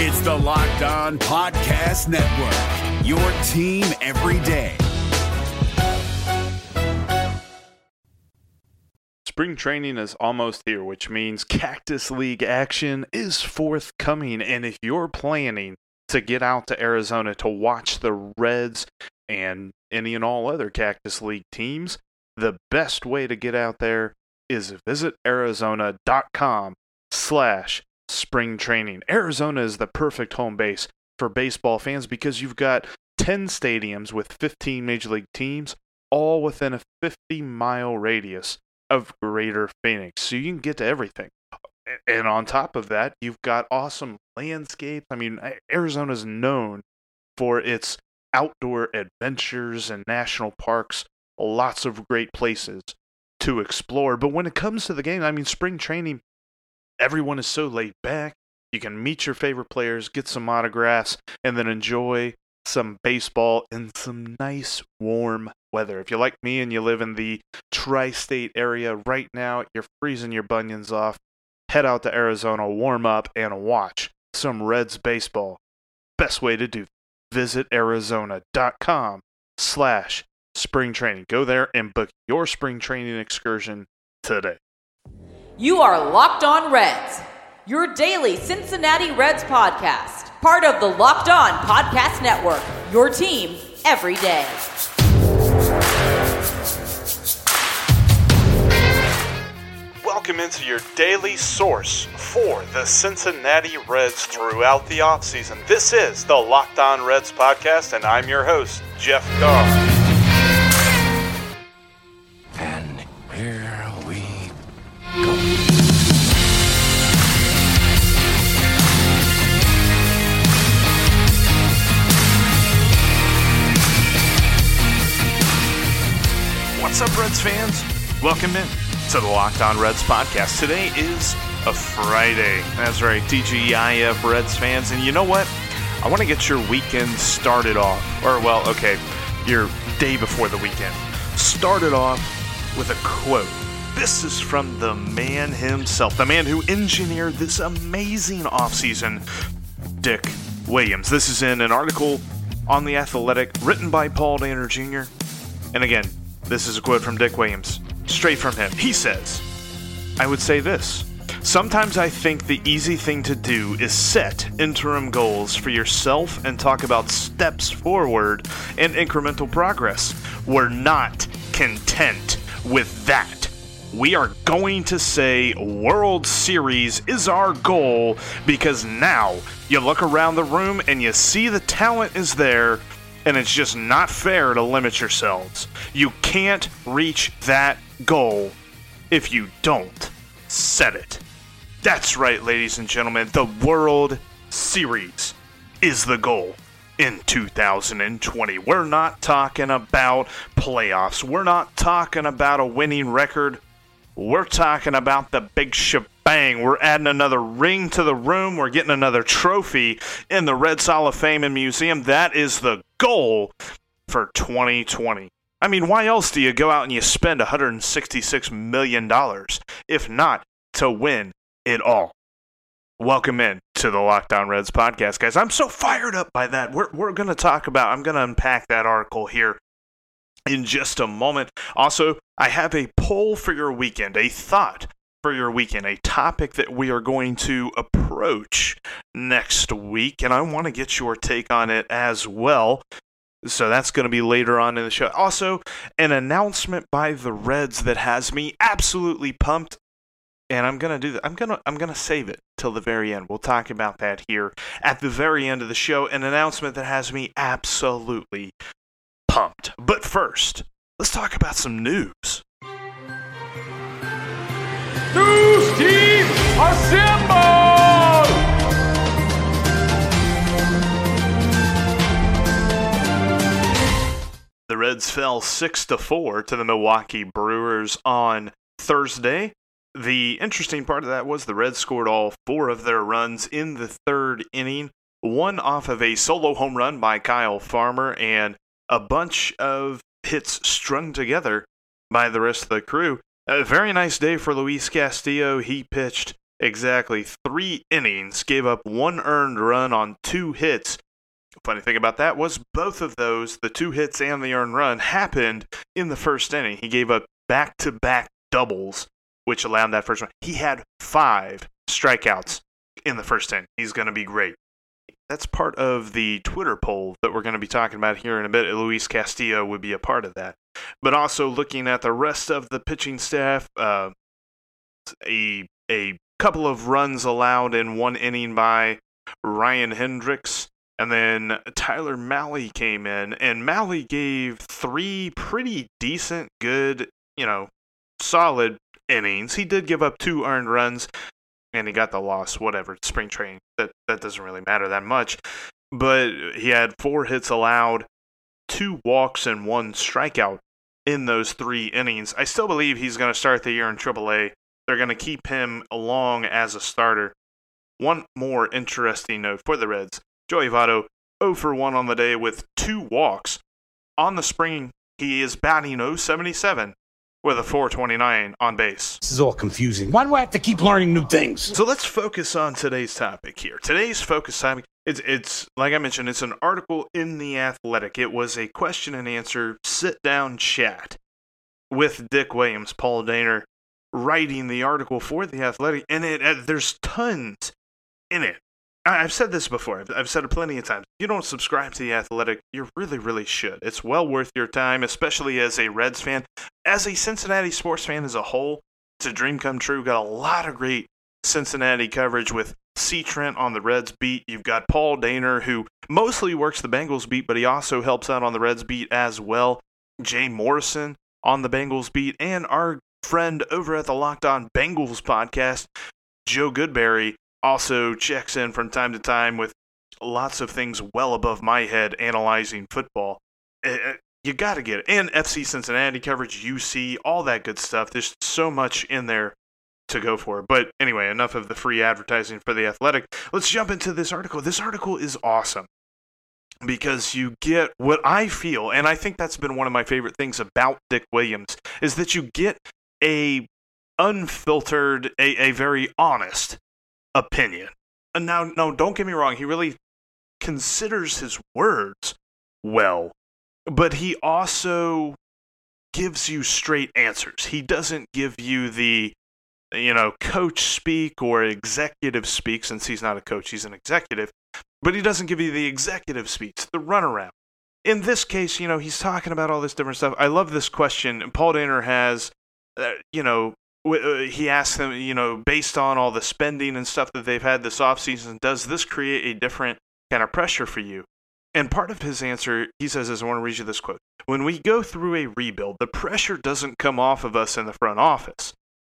It's the Locked On Podcast Network, your team every day. Spring training is almost here, which means Cactus League action is forthcoming. And if you're planning to get out to Arizona to watch the Reds and any and all other Cactus League teams, the best way to get out there is visit arizona.com slash spring training. Arizona is the perfect home base for baseball fans because you've got 10 stadiums with 15 major league teams all within a 50 mile radius of greater Phoenix. So you can get to everything. And on top of that, you've got awesome landscapes. I mean, Arizona is known for its outdoor adventures and national parks, lots of great places to explore. But when it comes to the game, I mean, spring training, everyone is so laid back. You can meet your favorite players, get some autographs, and then enjoy some baseball in some nice warm weather. If you're like me and you live in the tri state area right now, you're freezing your bunions off. Head out to Arizona, warm up, and watch some Reds baseball. Best way to do. Visit Arizona.com slash spring training. Go there and book your spring training excursion today. You are Locked On Reds, your daily Cincinnati Reds podcast, part of the Locked On Podcast Network, your team every day. Welcome into your daily source for the Cincinnati Reds throughout the offseason. This is the Locked On Reds podcast, and I'm your host, Jeff Carr. What's up, Reds fans? Welcome in to the Locked On Reds podcast. Today is a Friday. That's right, DGIF Reds fans. And you know what? I want to get your weekend started off, or, well, okay, your day before the weekend. Started off with a quote. This is from the man himself, the man who engineered this amazing offseason, Dick Williams. This is in an article on The Athletic written by Paul Dehner Jr. And again, this is a quote from Dick Williams, straight from him. He says, I would say this. Sometimes I think the easy thing to do is set interim goals for yourself and talk about steps forward and incremental progress. We're not content with that. We are going to say World Series is our goal because now you look around the room and you see the talent is there and it's just not fair to limit yourselves. You can't reach that goal if you don't set it. That's right, ladies and gentlemen, the World Series is the goal in 2020. We're not talking about playoffs, we're not talking about a winning record. We're talking about the big shebang. We're adding another ring to the room. We're getting another trophy in the Reds Hall of Fame and Museum. That is the goal for 2020. I mean, why else do you go out and you spend $166 million if not to win it all? Welcome in to the Locked On Reds podcast, guys. I'm so fired up by that. We're, we're going to talk about, I'm going to unpack that article here in just a moment. Also, I have a poll for your weekend, a thought for your weekend, a topic that we are going to approach next week, and I want to get your take on it as well. So that's going to be later on in the show. Also, an announcement by the Reds that has me absolutely pumped. And I'm gonna do that. I'm gonna I'm gonna save it till the very end. We'll talk about that here at the very end of the show. An announcement that has me absolutely pumped. But first, let's talk about some news. News Reds fell 6 to 4 to the Milwaukee Brewers on Thursday. The interesting part of that was the Reds scored all four of their runs in the third inning, one off of a solo home run by Kyle Farmer and a bunch of hits strung together by the rest of the crew. A very nice day for Luis Castillo. He pitched exactly three innings, gave up one earned run on two hits. Funny thing about that was both of those, the two hits and the earned run, happened in the first inning. He gave up back to back doubles, which allowed that first one. He had five strikeouts in the first inning. He's going to be great. That's part of the Twitter poll that we're going to be talking about here in a bit. Luis Castillo would be a part of that. But also looking at the rest of the pitching staff, uh, a a couple of runs allowed in one inning by Ryan Hendrix. And then Tyler Mahle came in, and Mahle gave three pretty decent, good, you know, solid innings. He did give up two earned runs, and he got the loss. Whatever, spring training. That that doesn't really matter that much. But he had four hits allowed, two walks, and one strikeout in those three innings. I still believe he's going to start the year in AAA. They're going to keep him along as a starter. One more interesting note for the Reds Joey Votto 0 for 1 on the day with two walks. On the spring, he is batting 077 with a 429 on base. This is all confusing. Why do I have to keep learning new things? So let's focus on today's topic here. Today's focus topic it's it's like I mentioned, it's an article in the Athletic. It was a question and answer sit down chat with Dick Williams, Paul Dehner, writing the article for the Athletic, and it uh, there's tons in it. I've said this before. I've, said it plenty of times. If you don't subscribe to the Athletic, you really, really should. It's well worth your time, especially as a Reds fan, as a Cincinnati sports fan as a whole. It's a dream come true. Got a lot of great Cincinnati coverage with C. Trent on the Reds beat. You've got Paul Dehner, who mostly works the Bengals beat, but he also helps out on the Reds beat as well. Jay Morrison on the Bengals beat, and our friend over at the Locked On Bengals podcast, Joe Goodberry, also checks in from time to time with lots of things well above my head analyzing football. Uh, you got to get it. And FC Cincinnati coverage, UC, all that good stuff. There's so much in there to go for. But anyway, enough of the free advertising for the athletic. Let's jump into this article. This article is awesome because you get what I feel, and I think that's been one of my favorite things about Dick Williams, is that you get a unfiltered, a, a very honest opinion. And now, no, don't get me wrong, he really considers his words well, but he also gives you straight answers. He doesn't give you the you know, coach speak or executive speak, since he's not a coach, he's an executive, but he doesn't give you the executive speech, the runaround. In this case, you know, he's talking about all this different stuff. I love this question. Paul Dehner has, uh, you know, Uh, he asked them, you know, based on all the spending and stuff that they've had this offseason, does this create a different kind of pressure for you? And part of his answer, he says, is I want to read you this quote. When we go through a rebuild, the pressure doesn't come off of us in the front office.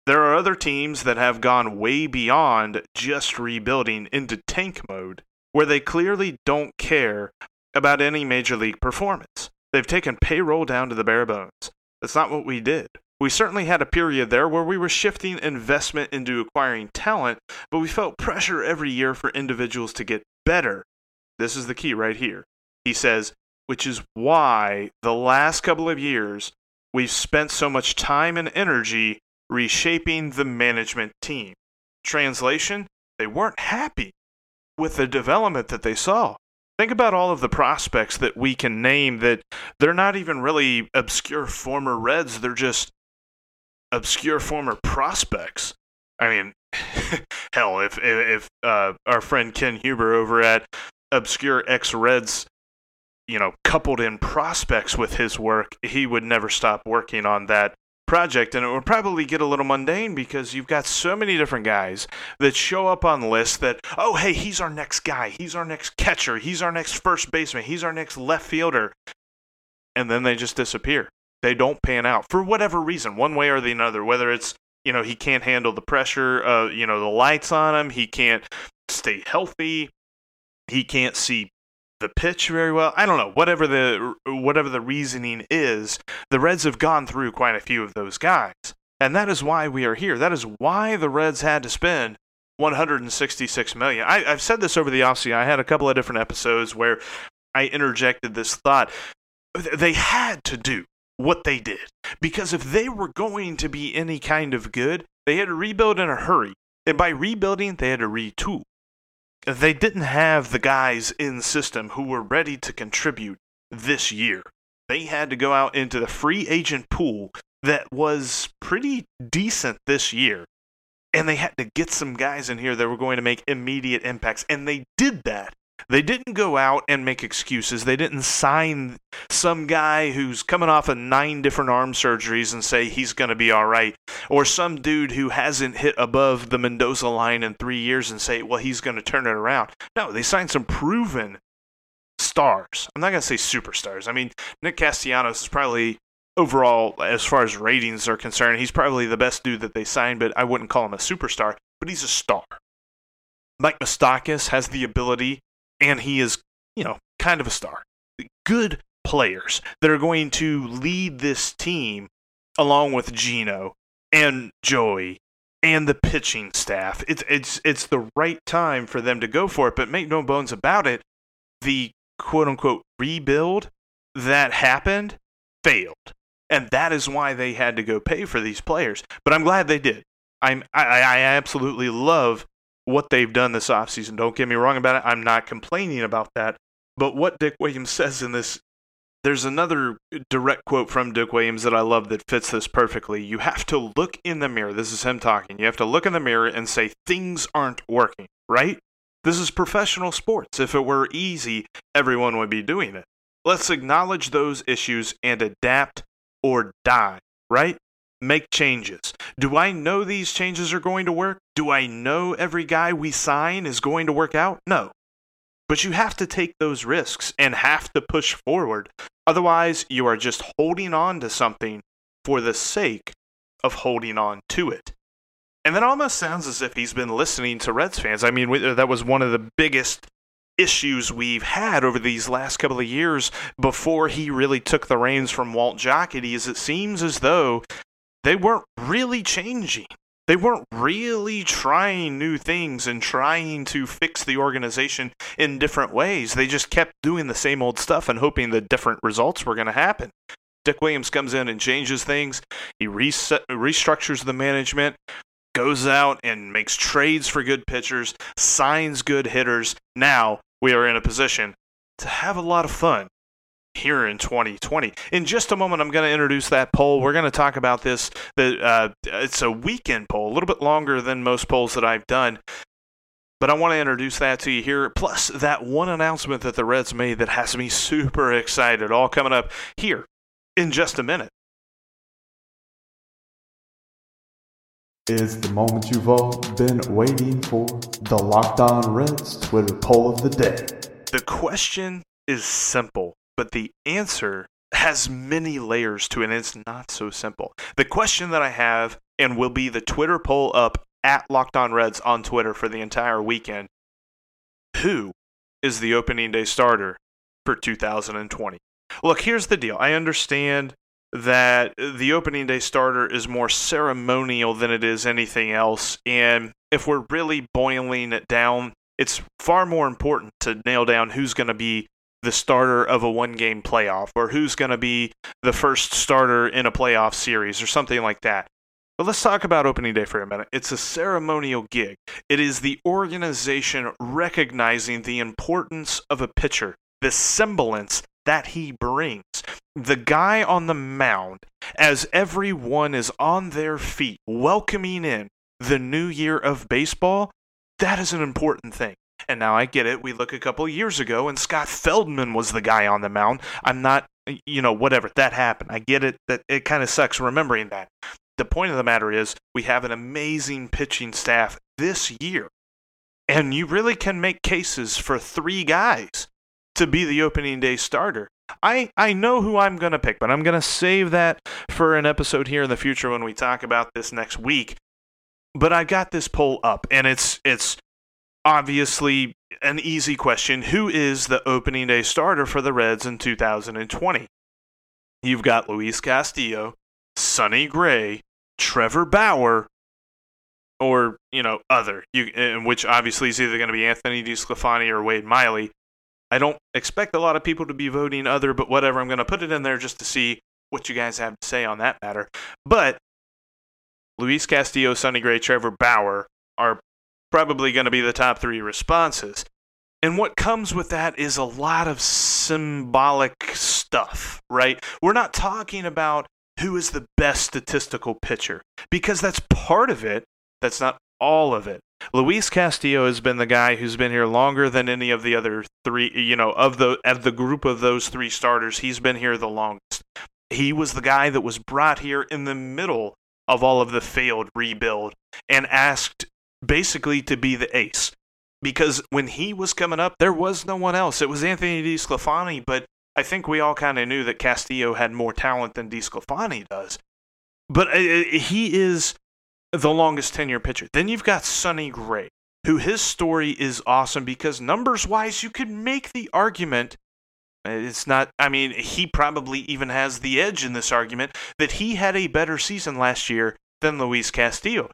There are other teams that have gone way beyond just rebuilding into tank mode, where they clearly don't care about any major league performance. They've taken payroll down to the bare bones. That's not what we did. We certainly had a period there where we were shifting investment into acquiring talent, but we felt pressure every year for individuals to get better. This is the key right here. He says, which is why the last couple of years we've spent so much time and energy reshaping the management team. Translation, they weren't happy with the development that they saw. Think about all of the prospects that we can name that they're not even really obscure former Reds, they're just obscure former prospects. I mean, hell, if if uh, our friend Ken Huber over at Obscure X Reds, you know, coupled in prospects with his work, he would never stop working on that project, and it would probably get a little mundane because you've got so many different guys that show up on lists that, oh, hey, he's our next guy, he's our next catcher, he's our next first baseman, he's our next left fielder, and then they just disappear. They don't pan out for whatever reason, one way or the other. Whether it's you know he can't handle the pressure, uh, you know the lights on him, he can't stay healthy, he can't see the pitch very well. I don't know. Whatever the whatever the reasoning is, the Reds have gone through quite a few of those guys, and that is why we are here. That is why the Reds had to spend 166 million. I, I've said this over the offseason. I had a couple of different episodes where I interjected this thought. They had to do what they did because if they were going to be any kind of good, they had to rebuild in a hurry. And by rebuilding, they had to retool. They didn't have the guys in system who were ready to contribute this year. They had to go out into the free agent pool that was pretty decent this year. And they had to get some guys in here that were going to make immediate impacts. And they did that they didn't go out and make excuses. They didn't sign some guy who's coming off of nine different arm surgeries and say he's going to be all right, or some dude who hasn't hit above the Mendoza line in three years and say, well, he's going to turn it around. No, they signed some proven stars. I'm not going to say superstars. I mean, Nick Castellanos is probably overall, as far as ratings are concerned, he's probably the best dude that they signed, but I wouldn't call him a superstar, but he's a star. Mike Moustakas has the ability and he is, you know, kind of a star. Good players that are going to lead this team along with Gino and Joey and the pitching staff. It's it's it's the right time for them to go for it, but make no bones about it, the quote unquote rebuild that happened failed. And that is why they had to go pay for these players. But I'm glad they did. I'm I, I absolutely love what they've done this offseason. Don't get me wrong about it. I'm not complaining about that. But what Dick Williams says in this, there's another direct quote from Dick Williams that I love that fits this perfectly. You have to look in the mirror. This is him talking. You have to look in the mirror and say, things aren't working, right? This is professional sports. If it were easy, everyone would be doing it. Let's acknowledge those issues and adapt or die, right? Make changes. Do I know these changes are going to work? Do I know every guy we sign is going to work out? No. But you have to take those risks and have to push forward. Otherwise, you are just holding on to something for the sake of holding on to it. And that almost sounds as if he's been listening to Reds fans. I mean, that was one of the biggest issues we've had over these last couple of years before he really took the reins from Walt Jocketty is it seems as though they weren't really changing. They weren't really trying new things and trying to fix the organization in different ways. They just kept doing the same old stuff and hoping that different results were going to happen. Dick Williams comes in and changes things. He reset, restructures the management, goes out and makes trades for good pitchers, signs good hitters. Now we are in a position to have a lot of fun here in 2020. In just a moment, I'm going to introduce that poll. We're going to talk about this. The, uh, it's a weekend poll, a little bit longer than most polls that I've done. But I want to introduce that to you here. Plus, that one announcement that the Reds made that has me super excited, all coming up here in just a minute. Is the moment you've all been waiting for the Locked On Reds Twitter poll of the day. The question is simple but the answer has many layers to it, and it's not so simple. The question that I have, and will be the Twitter poll up at Locked On Reds on Twitter for the entire weekend Who is the opening day starter for 2020? Look, here's the deal. I understand that the opening day starter is more ceremonial than it is anything else. And if we're really boiling it down, it's far more important to nail down who's going to be the starter of a one game playoff or who's going to be the first starter in a playoff series or something like that. But let's talk about opening day for a minute. It's a ceremonial gig. It is the organization recognizing the importance of a pitcher, the semblance that he brings. The guy on the mound, as everyone is on their feet, welcoming in the new year of baseball, that is an important thing. And now I get it. We look a couple years ago, and Scott Feldman was the guy on the mound. I'm not, you know, whatever that happened. I get it. That it kind of sucks remembering that. The point of the matter is, we have an amazing pitching staff this year, and you really can make cases for three guys to be the opening day starter. I, I know who I'm going to pick, but I'm going to save that for an episode here in the future when we talk about this next week. But I got this poll up, and it's it's obviously an easy question. Who is the opening day starter for the Reds in 2020? You've got Luis Castillo, Sonny Gray, Trevor Bauer, or, you know, other, you, which obviously is either going to be Anthony DeSclafani or Wade Miley. I don't expect a lot of people to be voting other, but whatever. I'm going to put it in there just to see what you guys have to say on that matter. But Luis Castillo, Sonny Gray, Trevor Bauer are probably going to be the top three responses. And what comes with that is a lot of symbolic stuff, right? We're not talking about who is the best statistical pitcher because that's part of it. That's not all of it. Luis Castillo has been the guy who's been here longer than any of the other three, you know, of the of the group of those three starters. He's been here the longest. He was the guy that was brought here in the middle of all of the failed rebuild and asked basically to be the ace. Because when he was coming up, there was no one else. It was Anthony DeSclafani, but I think we all kind of knew that Castillo had more talent than DeSclafani does. But uh, uh, he is the longest tenure pitcher. Then you've got Sonny Gray, who his story is awesome because numbers wise, you could make the argument. It's not, I mean, he probably even has the edge in this argument that he had a better season last year than Luis Castillo.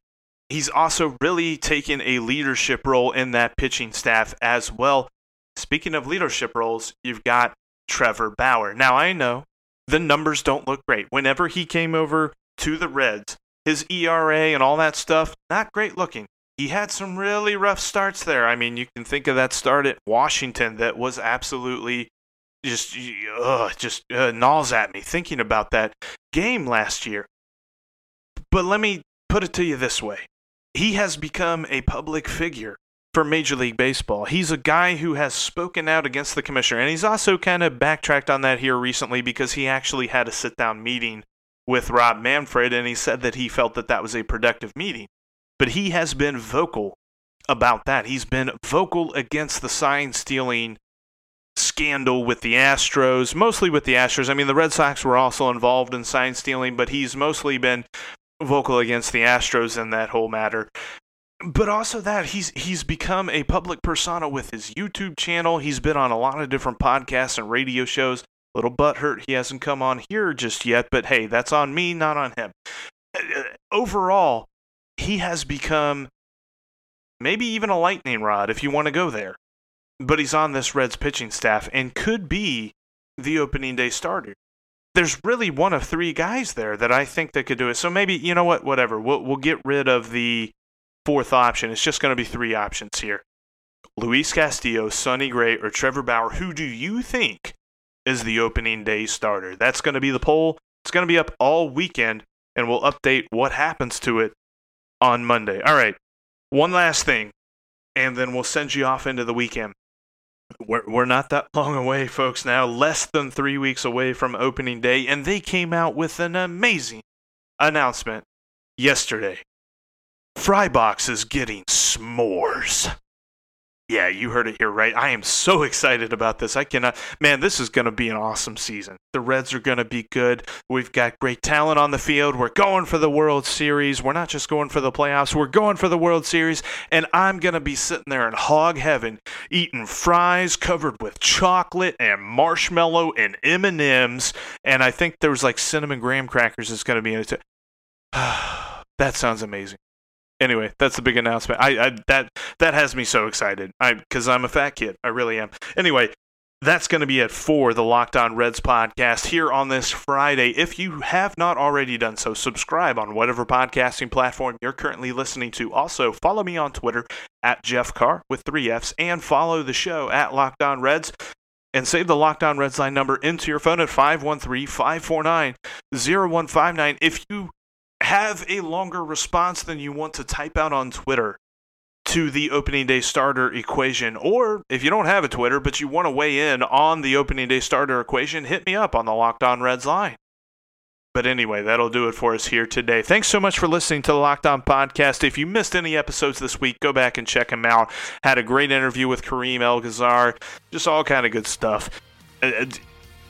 He's also really taken a leadership role in that pitching staff as well. Speaking of leadership roles, you've got Trevor Bauer. Now, I know the numbers don't look great. Whenever he came over to the Reds, his ERA and all that stuff, not great looking. He had some really rough starts there. I mean, you can think of that start at Washington that was absolutely just ugh, just uh, gnaws at me thinking about that game last year. But let me put it to you this way. He has become a public figure for Major League Baseball. He's a guy who has spoken out against the commissioner, and he's also kind of backtracked on that here recently because he actually had a sit down meeting with Rob Manfred, and he said that he felt that that was a productive meeting. But he has been vocal about that. He's been vocal against the sign stealing scandal with the Astros, mostly with the Astros. I mean, the Red Sox were also involved in sign stealing, but he's mostly been vocal against the Astros in that whole matter. But also that he's he's become a public persona with his YouTube channel. He's been on a lot of different podcasts and radio shows. A little butthurt he hasn't come on here just yet, but hey, that's on me, not on him. Uh, Overall, he has become maybe even a lightning rod if you want to go there. But he's on this Reds pitching staff and could be the opening day starter. There's really one of three guys there that I think that could do it. So maybe you know what, whatever. We'll we'll get rid of the fourth option. It's just going to be three options here. Luis Castillo, Sonny Gray, or Trevor Bauer. Who do you think is the opening day starter? That's going to be the poll. It's going to be up all weekend, and we'll update what happens to it on Monday. All right. One last thing, and then we'll send you off into the weekend. We're, we're not that long away, folks, now. Less than three weeks away from opening day, and they came out with an amazing announcement yesterday. Frybox is getting s'mores. Yeah, you heard it here right. I am so excited about this. I cannot, man, this is going to be an awesome season. The Reds are going to be good. We've got great talent on the field. We're going for the World Series. We're not just going for the playoffs, we're going for the World Series. And I'm going to be sitting there in hog heaven eating fries covered with chocolate and marshmallow and M&Ms. And I think there was like cinnamon graham crackers is going to be in it too. that sounds amazing anyway, that's the big announcement. I, I that that has me so excited. I because I'm a fat kid. I really am. Anyway, that's going to be it for the Locked On Reds podcast here on this Friday. If you have not already done so, subscribe on whatever podcasting platform you're currently listening to. Also, follow me on Twitter at Jeff Carr with three F's and follow the show at Locked On Reds. And save the Locked On Reds line number into your phone at 513 549 0159. If you have a longer response than you want to type out on Twitter to the opening day starter equation, or if you don't have a Twitter but you want to weigh in on the opening day starter equation, hit me up on the Locked On Reds line. But anyway, that'll do it for us here today. Thanks so much for listening to the Locked On Podcast. If you missed any episodes this week, go back and check them out. Had a great interview with Kareem Elgazzar, just all kind of good stuff. Uh, uh,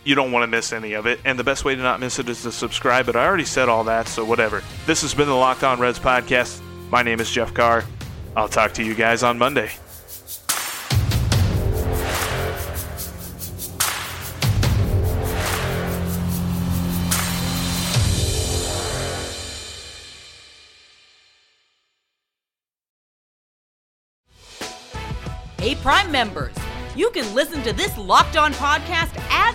You don't want to miss any of it. And the best way to not miss it is to subscribe. But I already said all that, so whatever. This has been the Locked On Reds podcast. My name is Jeff Carr. I'll talk to you guys on Monday. Hey, Prime members, you can listen to this locked on podcast ad